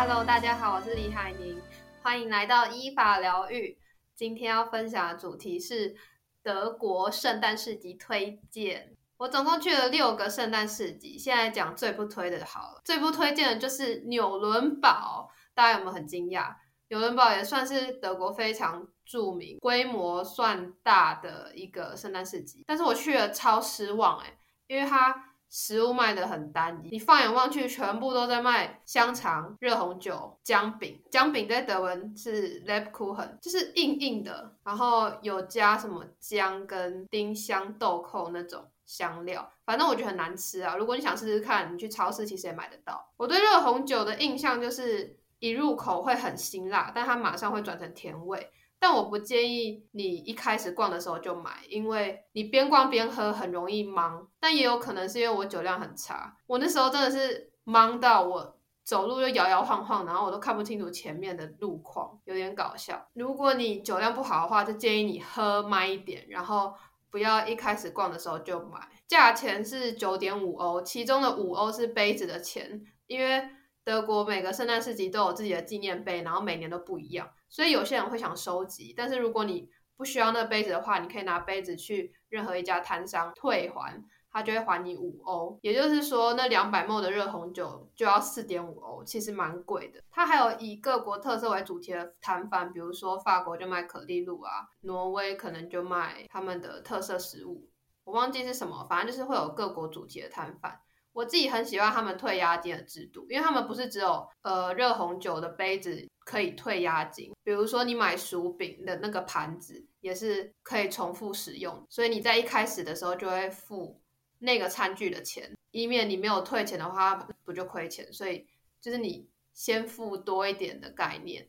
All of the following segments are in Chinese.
Hello，大家好，我是李海宁，欢迎来到依法疗愈。今天要分享的主题是德国圣诞市集推荐。我总共去了六个圣诞市集，现在讲最不推的好了。最不推荐的就是纽伦堡，大家有没有很惊讶？纽伦堡也算是德国非常著名、规模算大的一个圣诞市集，但是我去了超失望哎，因为它。食物卖的很单一，你放眼望去，全部都在卖香肠、热红酒、姜饼。姜饼在德文是 Lebkuchen，就是硬硬的，然后有加什么姜跟丁香豆蔻那种香料，反正我觉得很难吃啊。如果你想试试看，你去超市其实也买得到。我对热红酒的印象就是一入口会很辛辣，但它马上会转成甜味。但我不建议你一开始逛的时候就买，因为你边逛边喝很容易茫。但也有可能是因为我酒量很差，我那时候真的是茫到我走路就摇摇晃晃，然后我都看不清楚前面的路况，有点搞笑。如果你酒量不好的话，就建议你喝慢一点，然后不要一开始逛的时候就买。价钱是九点五欧，其中的五欧是杯子的钱，因为德国每个圣诞市集都有自己的纪念碑，然后每年都不一样。所以有些人会想收集，但是如果你不需要那杯子的话，你可以拿杯子去任何一家摊商退还，他就会还你五欧。也就是说，那两百 ml 的热红酒就要四点五欧，其实蛮贵的。它还有以各国特色为主题的摊贩，比如说法国就卖可丽露啊，挪威可能就卖他们的特色食物，我忘记是什么，反正就是会有各国主题的摊贩。我自己很喜欢他们退押金的制度，因为他们不是只有呃热红酒的杯子可以退押金，比如说你买薯饼的那个盘子也是可以重复使用，所以你在一开始的时候就会付那个餐具的钱，以免你没有退钱的话不就亏钱，所以就是你先付多一点的概念，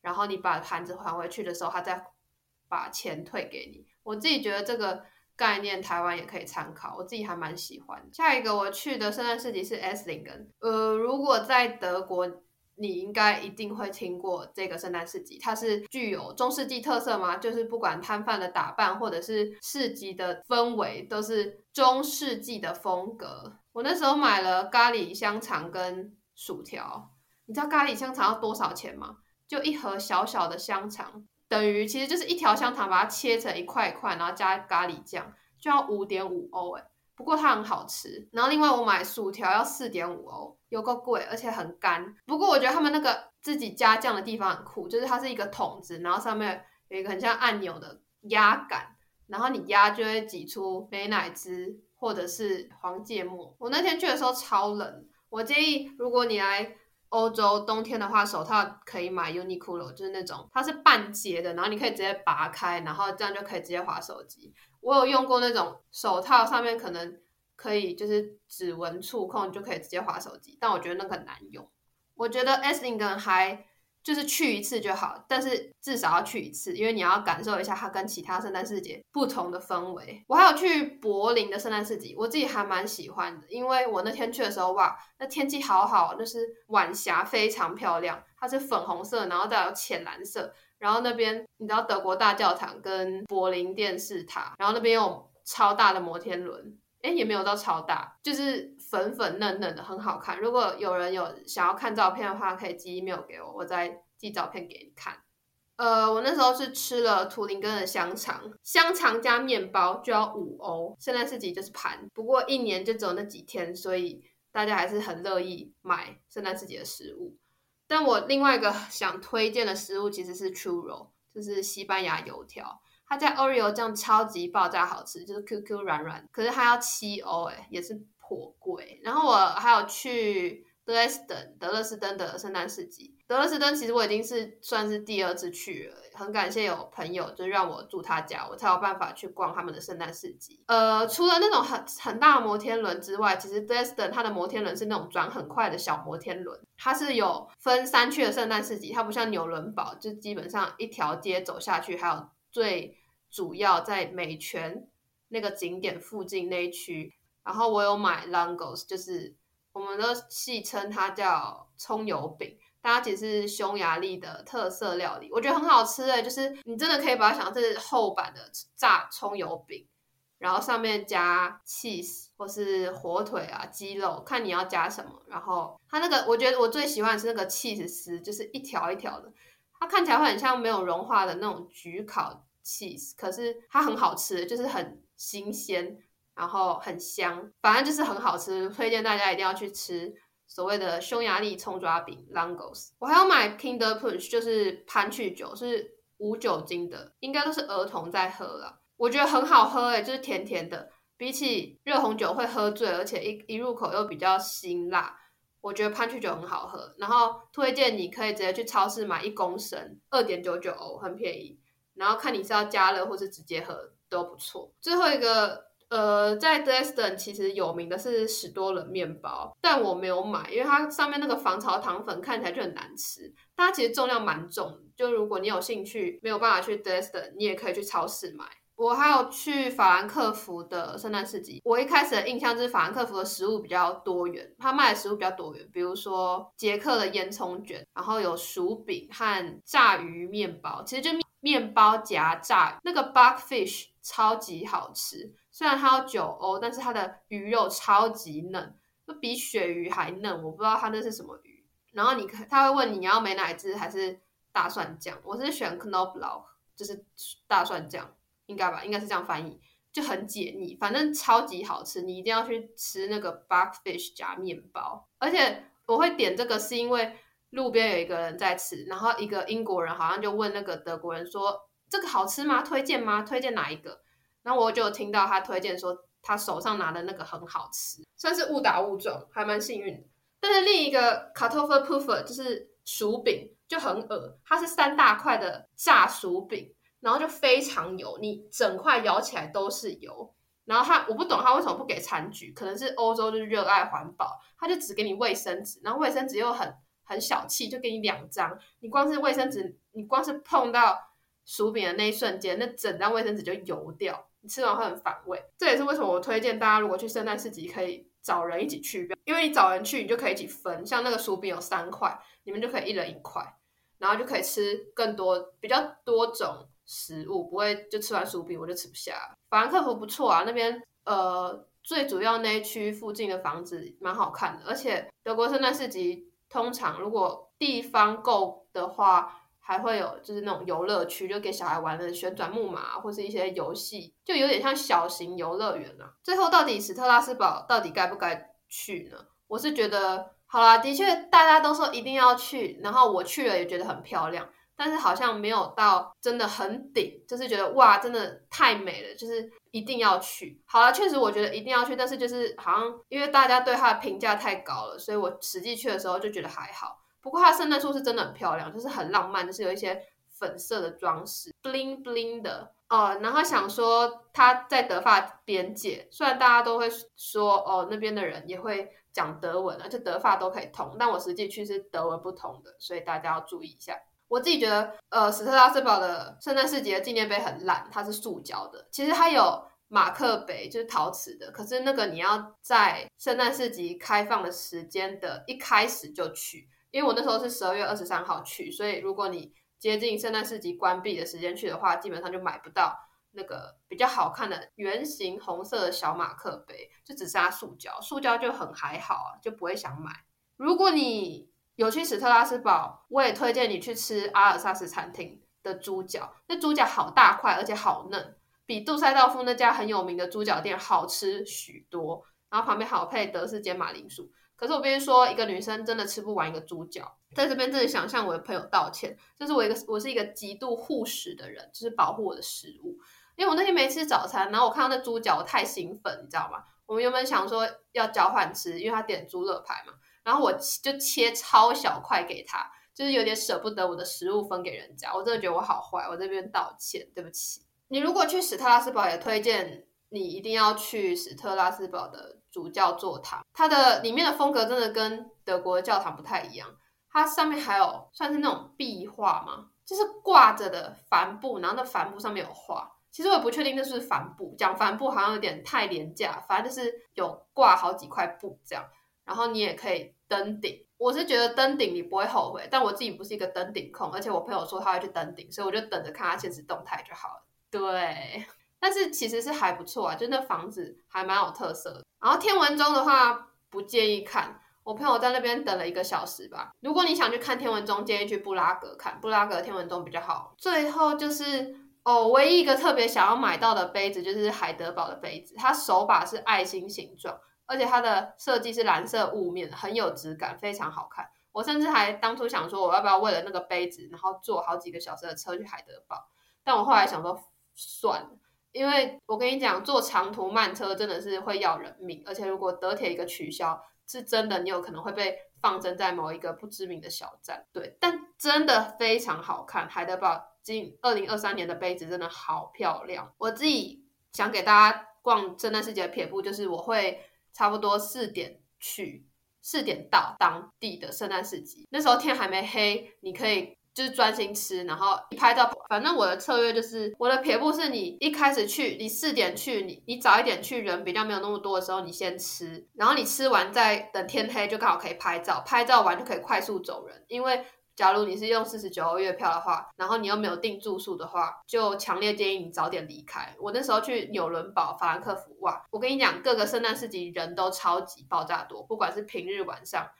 然后你把盘子还回去的时候，他再把钱退给你。我自己觉得这个。概念台湾也可以参考，我自己还蛮喜欢。下一个我去的圣诞市集是 Slingen，呃，如果在德国，你应该一定会听过这个圣诞市集，它是具有中世纪特色吗，就是不管摊贩的打扮或者是市集的氛围，都是中世纪的风格。我那时候买了咖喱香肠跟薯条，你知道咖喱香肠要多少钱吗？就一盒小小的香肠。等于其实就是一条香肠，把它切成一块一块，然后加咖喱酱，就要五点五欧诶。不过它很好吃。然后另外我买薯条要四点五欧，有够贵，而且很干。不过我觉得他们那个自己加酱的地方很酷，就是它是一个桶子，然后上面有一个很像按钮的压杆，然后你压就会挤出美乃滋或者是黄芥末。我那天去的时候超冷，我建议如果你来。欧洲冬天的话，手套可以买 Uniqlo，就是那种它是半截的，然后你可以直接拔开，然后这样就可以直接划手机。我有用过那种手套，上面可能可以就是指纹触控就可以直接划手机，但我觉得那个很难用。我觉得 Esslingen 还。就是去一次就好，但是至少要去一次，因为你要感受一下它跟其他圣诞市集不同的氛围。我还有去柏林的圣诞市集，我自己还蛮喜欢的，因为我那天去的时候，哇，那天气好好，就是晚霞非常漂亮，它是粉红色，然后再有浅蓝色，然后那边你知道德国大教堂跟柏林电视塔，然后那边有超大的摩天轮。哎，也没有到超大，就是粉粉嫩嫩的，很好看。如果有人有想要看照片的话，可以寄 email 给我，我再寄照片给你看。呃，我那时候是吃了图林根的香肠，香肠加面包就要五欧。圣诞市集就是盘，不过一年就只有那几天，所以大家还是很乐意买圣诞市集的食物。但我另外一个想推荐的食物其实是 churro，就是西班牙油条。它家 Oreo 酱超级爆炸好吃，就是 QQ 软软，可是它要七欧哎，也是颇贵。然后我还有去德累斯登德勒斯登的圣诞市集，德勒斯登其实我已经是算是第二次去了，很感谢有朋友就让我住他家，我才有办法去逛他们的圣诞市集。呃，除了那种很很大的摩天轮之外，其实德累斯登它的摩天轮是那种转很快的小摩天轮，它是有分三区的圣诞市集，它不像纽伦堡，就基本上一条街走下去，还有。最主要在美泉那个景点附近那一区，然后我有买 Langos，就是我们都戏称它叫葱油饼，它其实是匈牙利的特色料理，我觉得很好吃诶，就是你真的可以把它想成是厚版的炸葱油饼，然后上面加 cheese 或是火腿啊、鸡肉，看你要加什么。然后它那个，我觉得我最喜欢的是那个 cheese 丝，就是一条一条的，它看起来会很像没有融化的那种焗烤 cheese，可是它很好吃，就是很新鲜，然后很香，反正就是很好吃，推荐大家一定要去吃。所谓的匈牙利葱抓饼 Langos，我还要买 Kinder Punch，就是潘趣酒，是无酒精的，应该都是儿童在喝了。我觉得很好喝诶，就是甜甜的，比起热红酒会喝醉，而且一一入口又比较辛辣。我觉得潘趣酒很好喝，然后推荐你可以直接去超市买一公升，二点九九欧，很便宜。然后看你是要加热或是直接喝都不错。最后一个。呃，在 Dresden 其实有名的是史多伦面包，但我没有买，因为它上面那个防潮糖粉看起来就很难吃。它其实重量蛮重，就如果你有兴趣，没有办法去 Dresden，你也可以去超市买。我还有去法兰克福的圣诞市集，我一开始的印象就是法兰克福的食物比较多元，它卖的食物比较多元，比如说捷克的烟囱卷，然后有薯饼和炸鱼面包，其实就面包夹炸，那个 Backfish 超级好吃。虽然它要九欧，但是它的鱼肉超级嫩，就比鳕鱼还嫩。我不知道它那是什么鱼。然后你看，他会问你要美乃滋还是大蒜酱。我是选 Knoblauch，就是大蒜酱，应该吧？应该是这样翻译，就很解腻。反正超级好吃，你一定要去吃那个 Backfish 夹面包。而且我会点这个是因为路边有一个人在吃，然后一个英国人好像就问那个德国人说：“这个好吃吗？推荐吗？推荐哪一个？”然后我就听到他推荐说，他手上拿的那个很好吃，算是误打误撞，还蛮幸运的。但是另一个 Kartoffelpuffer 就是薯饼，就很恶，它是三大块的炸薯饼，然后就非常油，你整块咬起来都是油。然后他我不懂他为什么不给餐具，可能是欧洲就是热爱环保，他就只给你卫生纸，然后卫生纸又很很小气，就给你两张，你光是卫生纸，你光是碰到薯饼的那一瞬间，那整张卫生纸就油掉。你吃完会很反胃，这也是为什么我推荐大家如果去圣诞市集可以找人一起去，因为你找人去，你就可以一起分。像那个薯饼有三块，你们就可以一人一块，然后就可以吃更多比较多种食物，不会就吃完薯饼我就吃不下。法兰克福不错啊，那边呃最主要那一区附近的房子蛮好看的，而且德国圣诞市集通常如果地方够的话。还会有就是那种游乐区，就给小孩玩的旋转木马或是一些游戏，就有点像小型游乐园啊。最后到底史特拉斯堡到底该不该去呢？我是觉得，好啦，的确大家都说一定要去，然后我去了也觉得很漂亮，但是好像没有到真的很顶，就是觉得哇，真的太美了，就是一定要去。好了，确实我觉得一定要去，但是就是好像因为大家对它的评价太高了，所以我实际去的时候就觉得还好。不过它圣诞树是真的很漂亮，就是很浪漫，就是有一些粉色的装饰，bling bling 的哦。然后想说他在德法边界，虽然大家都会说哦，那边的人也会讲德文，而且德法都可以通，但我实际去是德文不通的，所以大家要注意一下。我自己觉得，呃，史特拉斯堡的圣诞市集的纪念碑很烂，它是塑胶的。其实它有马克杯，就是陶瓷的，可是那个你要在圣诞市集开放的时间的一开始就去。因为我那时候是十二月二十三号去，所以如果你接近圣诞市集关闭的时间去的话，基本上就买不到那个比较好看的圆形红色的小马克杯，就只剩下塑胶，塑胶就很还好啊，就不会想买。如果你有去史特拉斯堡，我也推荐你去吃阿尔萨斯餐厅的猪脚，那猪脚好大块，而且好嫩，比杜塞道夫那家很有名的猪脚店好吃许多。然后旁边好配德式煎马铃薯。可是我必须说，一个女生真的吃不完一个猪脚，在这边真的想向我的朋友道歉。就是我一个，我是一个极度护食的人，就是保护我的食物。因为我那天没吃早餐，然后我看到那猪脚，我太兴奋，你知道吗？我们原本想说要交换吃，因为他点猪肋排嘛，然后我就切超小块给他，就是有点舍不得我的食物分给人家。我真的觉得我好坏，我这边道歉，对不起。你如果去史特拉斯堡，也推荐你一定要去史特拉斯堡的。主教座堂，它的里面的风格真的跟德国的教堂不太一样。它上面还有算是那种壁画吗？就是挂着的帆布，然后那帆布上面有画。其实我也不确定那是帆布，讲帆布好像有点太廉价。反正就是有挂好几块布这样，然后你也可以登顶。我是觉得登顶你不会后悔，但我自己不是一个登顶控，而且我朋友说他要去登顶，所以我就等着看他现实动态就好了。对。但是其实是还不错啊，就那房子还蛮有特色的。然后天文钟的话，不建议看。我朋友在那边等了一个小时吧。如果你想去看天文钟，建议去布拉格看，布拉格天文钟比较好。最后就是哦，唯一一个特别想要买到的杯子就是海德堡的杯子，它手把是爱心形状，而且它的设计是蓝色雾面，很有质感，非常好看。我甚至还当初想说，我要不要为了那个杯子，然后坐好几个小时的车去海德堡？但我后来想说，算了，因为我跟你讲，坐长途慢车真的是会要人命，而且如果德铁一个取消。是真的，你有可能会被放生在某一个不知名的小站。对，但真的非常好看。海德堡今二零二三年的杯子真的好漂亮。我自己想给大家逛圣诞世界的撇步，就是我会差不多四点去，四点到当地的圣诞市集。那时候天还没黑，你可以。就是专心吃，然后一拍照。反正我的策略就是，我的撇步是你一开始去，你四点去，你你早一点去，人比较没有那么多的时候，你先吃，然后你吃完再等天黑，就刚好可以拍照。拍照完就可以快速走人。因为假如你是用四十九欧月票的话，然后你又没有订住宿的话，就强烈建议你早点离开。我那时候去纽伦堡、法兰克福，哇，我跟你讲，各个圣诞市集人都超级爆炸多，不管是平日晚上，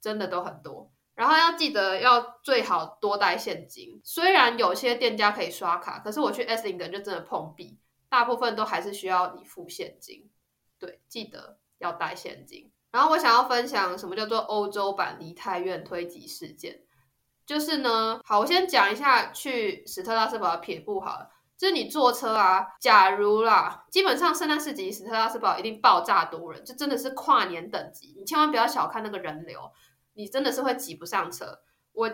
真的都很多。然后要记得要最好多带现金，虽然有些店家可以刷卡，可是我去 Eslingen 就真的碰壁，大部分都还是需要你付现金。对，记得要带现金。然后我想要分享什么叫做欧洲版梨泰院推挤事件，就是呢，好，我先讲一下去史特拉斯堡的撇步好了，就是你坐车啊，假如啦，基本上圣诞市集史特拉斯堡一定爆炸多人，就真的是跨年等级，你千万不要小看那个人流。你真的是会挤不上车。我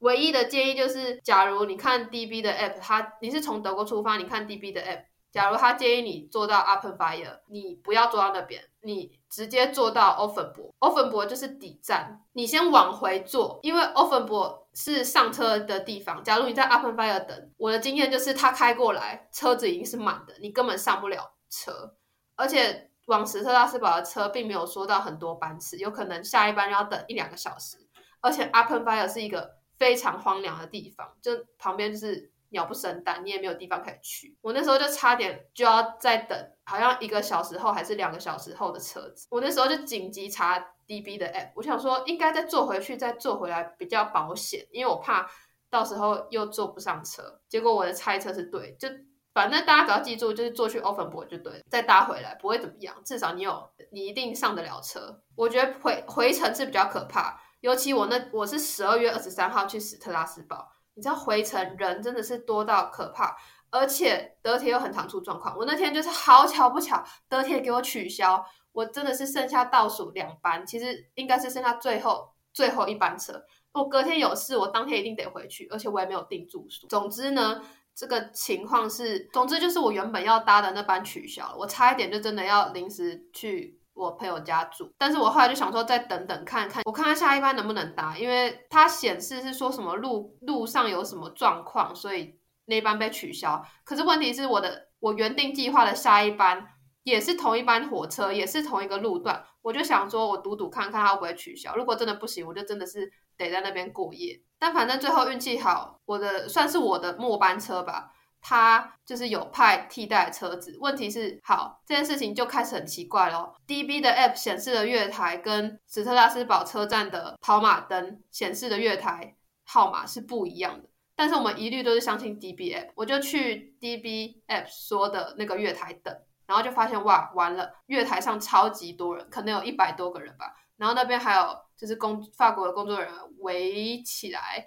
唯一的建议就是，假如你看 DB 的 app，它你是从德国出发，你看 DB 的 app，假如他建议你坐到 Appenweier，你不要坐到那边，你直接坐到 Offenburg。Offenburg 就是底站，你先往回坐，因为 Offenburg 是上车的地方。假如你在 Appenweier 等，我的经验就是他开过来，车子已经是满的，你根本上不了车，而且。往史特拉斯堡的车并没有说到很多班次，有可能下一班要等一两个小时。而且 Appenweier 是一个非常荒凉的地方，就旁边就是鸟不生蛋，你也没有地方可以去。我那时候就差点就要再等，好像一个小时后还是两个小时后的车子。我那时候就紧急查 DB 的 app，我想说应该再坐回去再坐回来比较保险，因为我怕到时候又坐不上车。结果我的猜测是对，就。反正大家只要记住，就是坐去 Offenburg 就对，再搭回来不会怎么样，至少你有你一定上得了车。我觉得回回程是比较可怕，尤其我那我是十二月二十三号去史特拉斯堡，你知道回程人真的是多到可怕，而且德铁又很常出状况。我那天就是好巧不巧，德铁给我取消，我真的是剩下倒数两班，其实应该是剩下最后最后一班车。我隔天有事，我当天一定得回去，而且我也没有订住宿。总之呢。这个情况是，总之就是我原本要搭的那班取消了，我差一点就真的要临时去我朋友家住，但是我后来就想说再等等看看，我看看下一班能不能搭，因为它显示是说什么路路上有什么状况，所以那班被取消。可是问题是我的我原定计划的下一班也是同一班火车，也是同一个路段，我就想说我赌赌看看它会不会取消，如果真的不行，我就真的是得在那边过夜。但反正最后运气好，我的算是我的末班车吧，他就是有派替代车子。问题是，好，这件事情就开始很奇怪咯。DB 的 App 显示的月台跟史特拉斯堡车站的跑马灯显示的月台号码是不一样的。但是我们一律都是相信 DB App，我就去 DB App 说的那个月台等，然后就发现哇，完了，月台上超级多人，可能有一百多个人吧。然后那边还有就是工法国的工作人员围起来，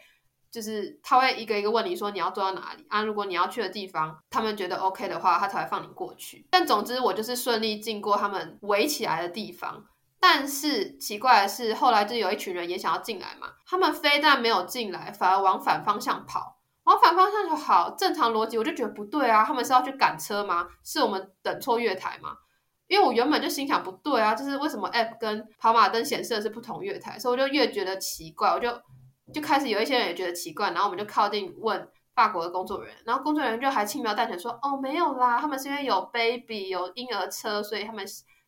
就是他会一个一个问你说你要坐到哪里啊？如果你要去的地方，他们觉得 OK 的话，他才会放你过去。但总之我就是顺利经过他们围起来的地方。但是奇怪的是，后来就有一群人也想要进来嘛，他们非但没有进来，反而往反方向跑。往反方向就好，正常逻辑我就觉得不对啊，他们是要去赶车吗？是我们等错月台吗？因为我原本就心想不对啊，就是为什么 app 跟跑马灯显示的是不同月台，所以我就越觉得奇怪，我就就开始有一些人也觉得奇怪，然后我们就靠近问法国的工作人员，然后工作人员就还轻描淡写说，哦，没有啦，他们是因为有 baby 有婴儿车，所以他们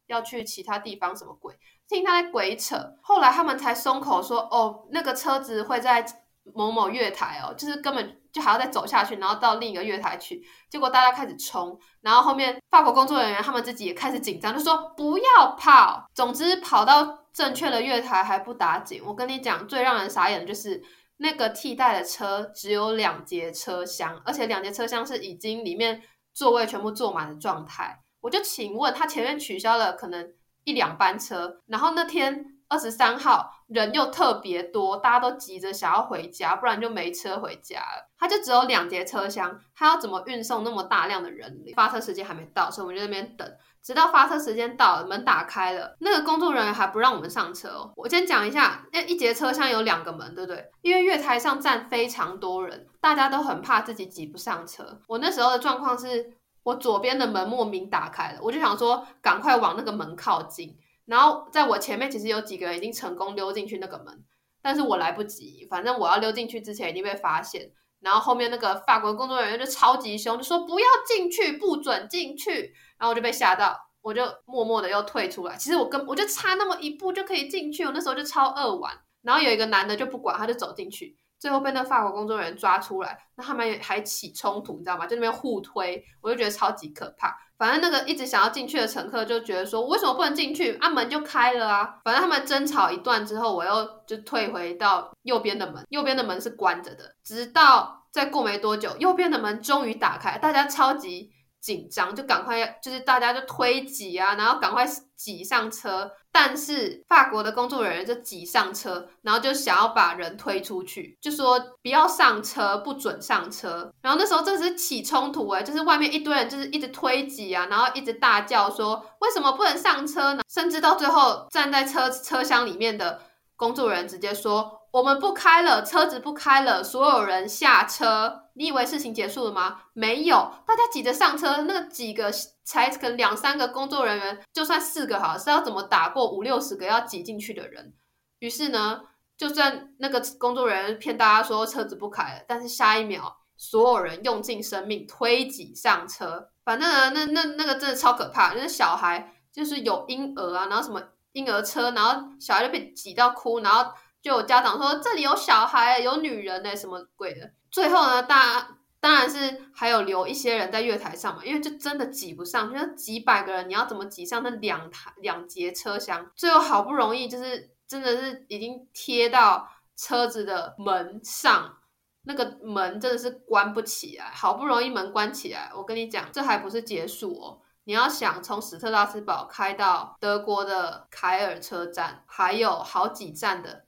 要去其他地方什么鬼，听他在鬼扯，后来他们才松口说，哦，那个车子会在某某月台哦，就是根本就还要再走下去，然后到另一个月台去。结果大家开始冲，然后后面法国工作人员他们自己也开始紧张，就说不要跑。总之跑到正确的月台还不打紧。我跟你讲，最让人傻眼的就是那个替代的车只有两节车厢，而且两节车厢是已经里面座位全部坐满的状态。我就请问他前面取消了可能一两班车，然后那天。二十三号人又特别多，大家都急着想要回家，不然就没车回家了。他就只有两节车厢，他要怎么运送那么大量的人流？发车时间还没到，所以我们就在那边等，直到发车时间到了，门打开了，那个工作人员还不让我们上车哦。我先讲一下，那一节车厢有两个门，对不对？因为月台上站非常多人，大家都很怕自己挤不上车。我那时候的状况是我左边的门莫名打开了，我就想说赶快往那个门靠近。然后在我前面，其实有几个人已经成功溜进去那个门，但是我来不及。反正我要溜进去之前已经被发现。然后后面那个法国工作人员就超级凶，就说不要进去，不准进去。然后我就被吓到，我就默默的又退出来。其实我跟我就差那么一步就可以进去，我那时候就超扼腕。然后有一个男的就不管，他就走进去。最后被那法国工作人员抓出来，那他们还起冲突，你知道吗？就那边互推，我就觉得超级可怕。反正那个一直想要进去的乘客就觉得说，为什么不能进去？啊，门就开了啊！反正他们争吵一段之后，我又就退回到右边的门，右边的门是关着的。直到再过没多久，右边的门终于打开，大家超级紧张，就赶快就是大家就推挤啊，然后赶快挤上车。但是法国的工作人员就挤上车，然后就想要把人推出去，就说不要上车，不准上车。然后那时候这是起冲突哎，就是外面一堆人就是一直推挤啊，然后一直大叫说为什么不能上车呢？甚至到最后站在车车厢里面的工作人员直接说。我们不开了，车子不开了，所有人下车。你以为事情结束了吗？没有，大家挤着上车，那几个才可能两三个工作人员，就算四个好，是要怎么打过五六十个要挤进去的人？于是呢，就算那个工作人员骗大家说车子不开了，但是下一秒，所有人用尽生命推挤上车。反正，那那那个真的超可怕，那小孩就是有婴儿啊，然后什么婴儿车，然后小孩就被挤到哭，然后。就有家长说这里有小孩，有女人呢，什么鬼的？最后呢，大当然是还有留一些人在月台上嘛，因为就真的挤不上，就几百个人，你要怎么挤上那两台两节车厢？最后好不容易就是真的是已经贴到车子的门上，那个门真的是关不起来，好不容易门关起来，我跟你讲，这还不是结束哦。你要想从史特拉斯堡开到德国的凯尔车站，还有好几站的。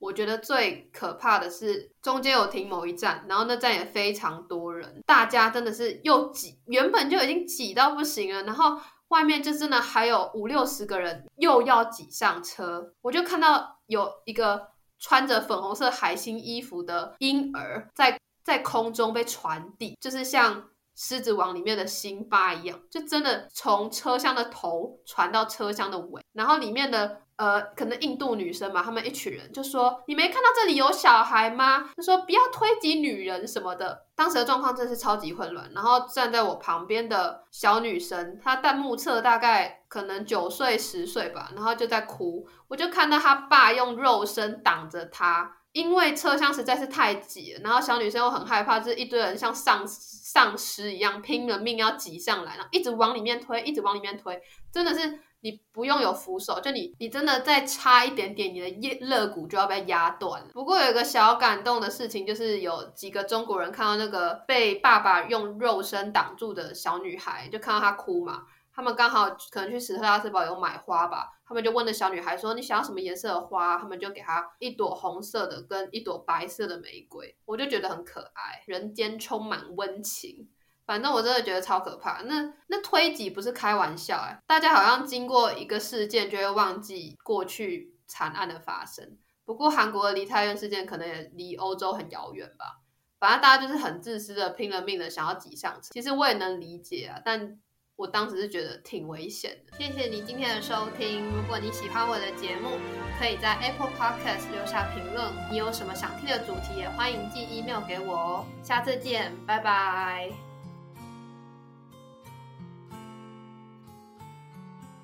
我觉得最可怕的是中间有停某一站，然后那站也非常多人，大家真的是又挤，原本就已经挤到不行了，然后外面就真的还有五六十个人又要挤上车。我就看到有一个穿着粉红色海星衣服的婴儿在在空中被传递，就是像狮子王里面的辛巴一样，就真的从车厢的头传到车厢的尾，然后里面的。呃，可能印度女生嘛，她们一群人就说：“你没看到这里有小孩吗？”就说不要推挤女人什么的。当时的状况真是超级混乱。然后站在我旁边的小女生，她弹幕测大概可能九岁十岁吧，然后就在哭。我就看到她爸用肉身挡着她，因为车厢实在是太挤了。然后小女生又很害怕，就是一堆人像丧丧尸一样拼了命要挤上来，然后一直往里面推，一直往里面推，真的是。你不用有扶手，就你，你真的再差一点点，你的肋骨就要被压断了。不过有一个小感动的事情，就是有几个中国人看到那个被爸爸用肉身挡住的小女孩，就看到她哭嘛。他们刚好可能去史特拉斯堡有买花吧，他们就问那小女孩说：“你想要什么颜色的花？”他们就给她一朵红色的跟一朵白色的玫瑰，我就觉得很可爱，人间充满温情。反正我真的觉得超可怕，那那推挤不是开玩笑哎，大家好像经过一个事件就会忘记过去惨案的发生。不过韩国的梨泰院事件可能也离欧洲很遥远吧，反正大家就是很自私的拼了命的想要挤上车。其实我也能理解啊，但我当时是觉得挺危险的。谢谢你今天的收听，如果你喜欢我的节目，可以在 Apple Podcast 留下评论。你有什么想听的主题，也欢迎寄 email 给我哦。下次见，拜拜。